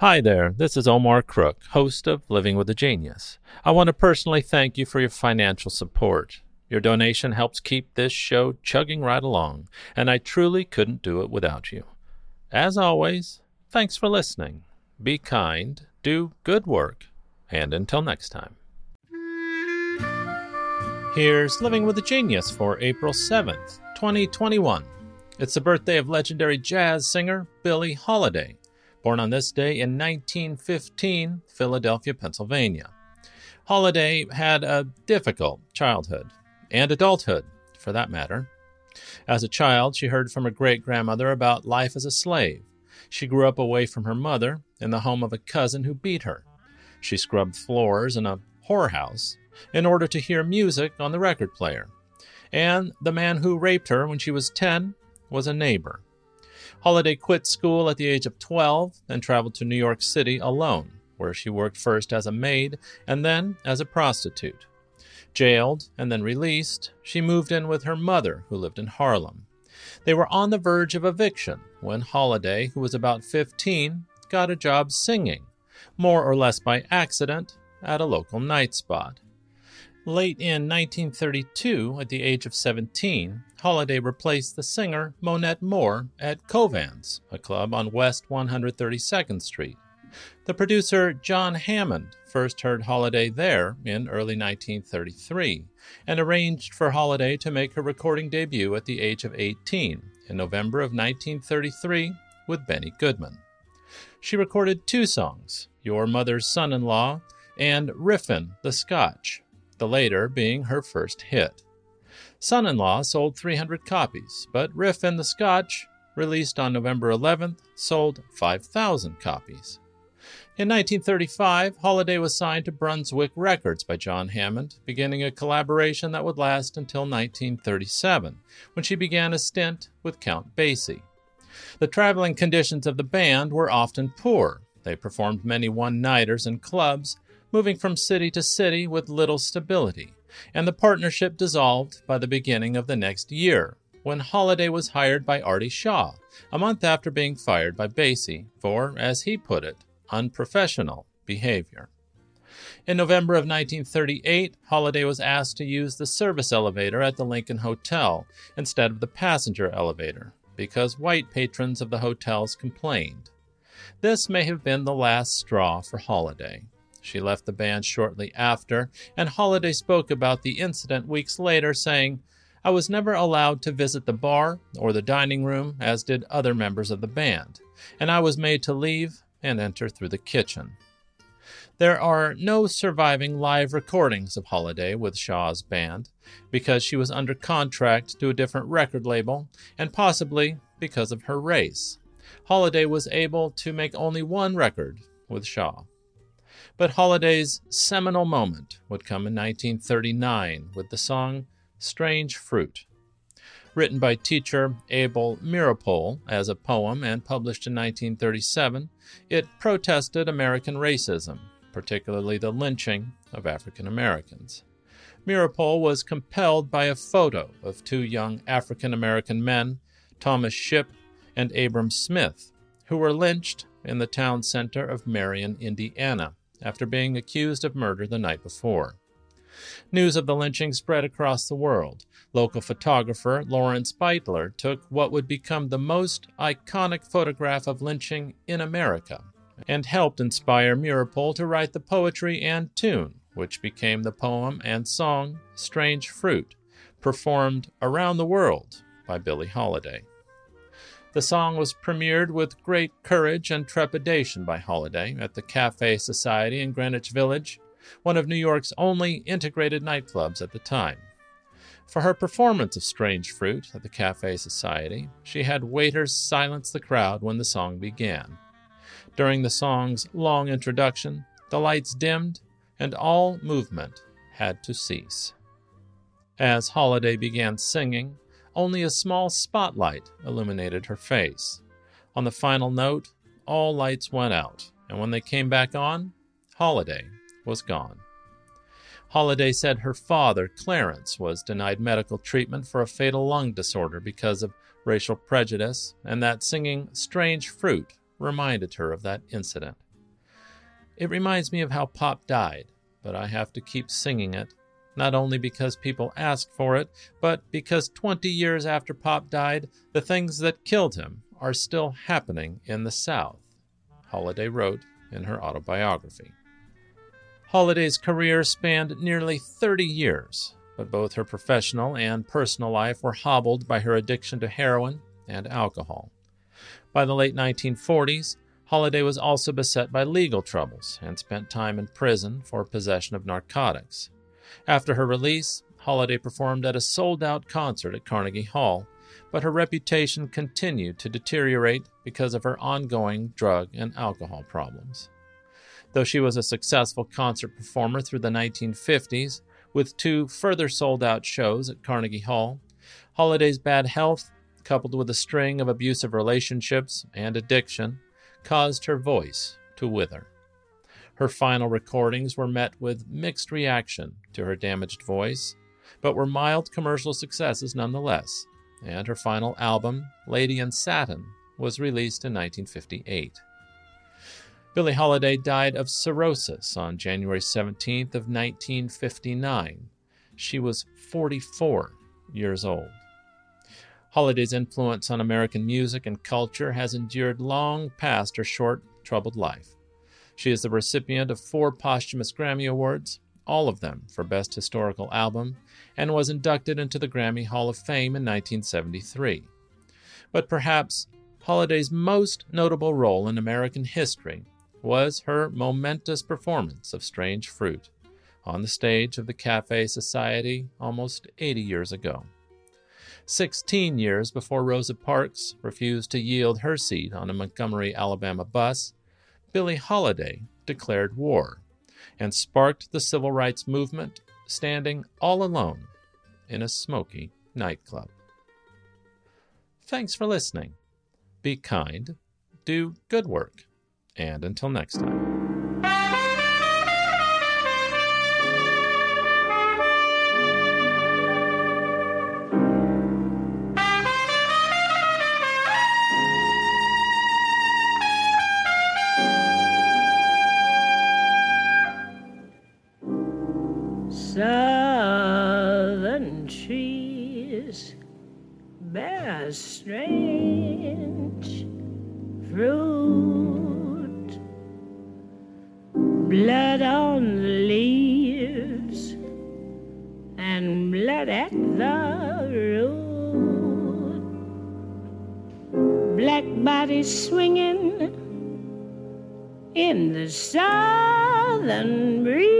Hi there, this is Omar Crook, host of Living with a Genius. I want to personally thank you for your financial support. Your donation helps keep this show chugging right along, and I truly couldn't do it without you. As always, thanks for listening. Be kind, do good work, and until next time. Here's Living with a Genius for April 7th, 2021. It's the birthday of legendary jazz singer Billie Holiday born on this day in 1915, Philadelphia, Pennsylvania. Holiday had a difficult childhood and adulthood, for that matter. As a child, she heard from her great grandmother about life as a slave. She grew up away from her mother in the home of a cousin who beat her. She scrubbed floors in a whorehouse in order to hear music on the record player. And the man who raped her when she was 10 was a neighbor. Holiday quit school at the age of 12 and traveled to New York City alone, where she worked first as a maid and then as a prostitute. Jailed and then released, she moved in with her mother, who lived in Harlem. They were on the verge of eviction when Holiday, who was about 15, got a job singing, more or less by accident, at a local night spot. Late in 1932, at the age of 17, Holiday replaced the singer Monette Moore at Covans, a club on West 132nd Street. The producer John Hammond first heard Holiday there in early 1933 and arranged for Holiday to make her recording debut at the age of 18 in November of 1933 with Benny Goodman. She recorded two songs, Your Mother's Son in Law and Riffin' the Scotch, the later being her first hit. Son in Law sold 300 copies, but Riffin' the Scotch, released on November 11th, sold 5,000 copies. In 1935, Holiday was signed to Brunswick Records by John Hammond, beginning a collaboration that would last until 1937, when she began a stint with Count Basie. The traveling conditions of the band were often poor. They performed many one nighters in clubs moving from city to city with little stability, and the partnership dissolved by the beginning of the next year, when Holiday was hired by Artie Shaw, a month after being fired by Basie for, as he put it, unprofessional behavior. In November of 1938, Holiday was asked to use the service elevator at the Lincoln Hotel instead of the passenger elevator because white patrons of the hotels complained. This may have been the last straw for Holiday. She left the band shortly after, and Holiday spoke about the incident weeks later, saying, I was never allowed to visit the bar or the dining room, as did other members of the band, and I was made to leave and enter through the kitchen. There are no surviving live recordings of Holiday with Shaw's band because she was under contract to a different record label and possibly because of her race. Holiday was able to make only one record with Shaw. But Holiday's seminal moment would come in 1939 with the song Strange Fruit. Written by teacher Abel Meeropol as a poem and published in 1937, it protested American racism, particularly the lynching of African Americans. Meeropol was compelled by a photo of two young African American men, Thomas Shipp and Abram Smith, who were lynched in the town center of Marion, Indiana after being accused of murder the night before. News of the lynching spread across the world. Local photographer Lawrence Beitler took what would become the most iconic photograph of lynching in America and helped inspire Meeropol to write the poetry and tune, which became the poem and song Strange Fruit, performed around the world by Billie Holiday. The song was premiered with great courage and trepidation by Holiday at the Cafe Society in Greenwich Village, one of New York's only integrated nightclubs at the time. For her performance of Strange Fruit at the Cafe Society, she had waiters silence the crowd when the song began. During the song's long introduction, the lights dimmed and all movement had to cease. As Holiday began singing, only a small spotlight illuminated her face. On the final note, all lights went out, and when they came back on, Holiday was gone. Holiday said her father, Clarence, was denied medical treatment for a fatal lung disorder because of racial prejudice, and that singing Strange Fruit reminded her of that incident. It reminds me of how Pop died, but I have to keep singing it, not only because people ask for it, but because 20 years after Pop died, the things that killed him are still happening in the South, Holiday wrote in her autobiography. Holiday's career spanned nearly 30 years, but both her professional and personal life were hobbled by her addiction to heroin and alcohol. By the late 1940s, Holiday was also beset by legal troubles and spent time in prison for possession of narcotics. After her release, Holiday performed at a sold out concert at Carnegie Hall, but her reputation continued to deteriorate because of her ongoing drug and alcohol problems. Though she was a successful concert performer through the 1950s, with two further sold out shows at Carnegie Hall, Holiday's bad health, coupled with a string of abusive relationships and addiction, caused her voice to wither. Her final recordings were met with mixed reaction to her damaged voice, but were mild commercial successes nonetheless, and her final album, Lady in Satin, was released in 1958. Billie Holiday died of cirrhosis on January 17th of 1959. She was 44 years old. Holiday's influence on American music and culture has endured long past her short, troubled life. She is the recipient of four posthumous Grammy Awards, all of them for Best Historical Album, and was inducted into the Grammy Hall of Fame in 1973. But perhaps Holiday's most notable role in American history was her momentous performance of Strange Fruit on the stage of the Cafe Society almost 80 years ago. 16 years before Rosa Parks refused to yield her seat on a Montgomery, Alabama bus, Billie Holiday declared war and sparked the civil rights movement, standing all alone in a smoky nightclub. Thanks for listening. Be kind, do good work, and until next time. Bear strange fruit, blood on the leaves and blood at the root, black bodies swinging in the southern breeze.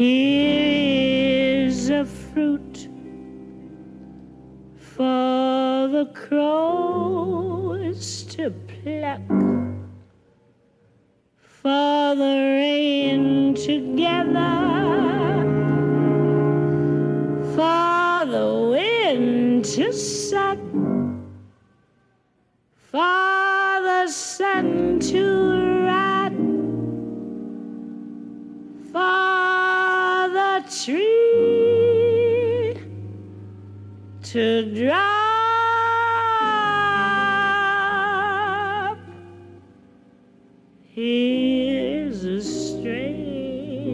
Here is a fruit for the crows to pluck, for the rain to gather, for the wind to suck. For the sun to to drop. Here's a strange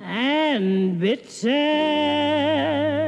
and bitter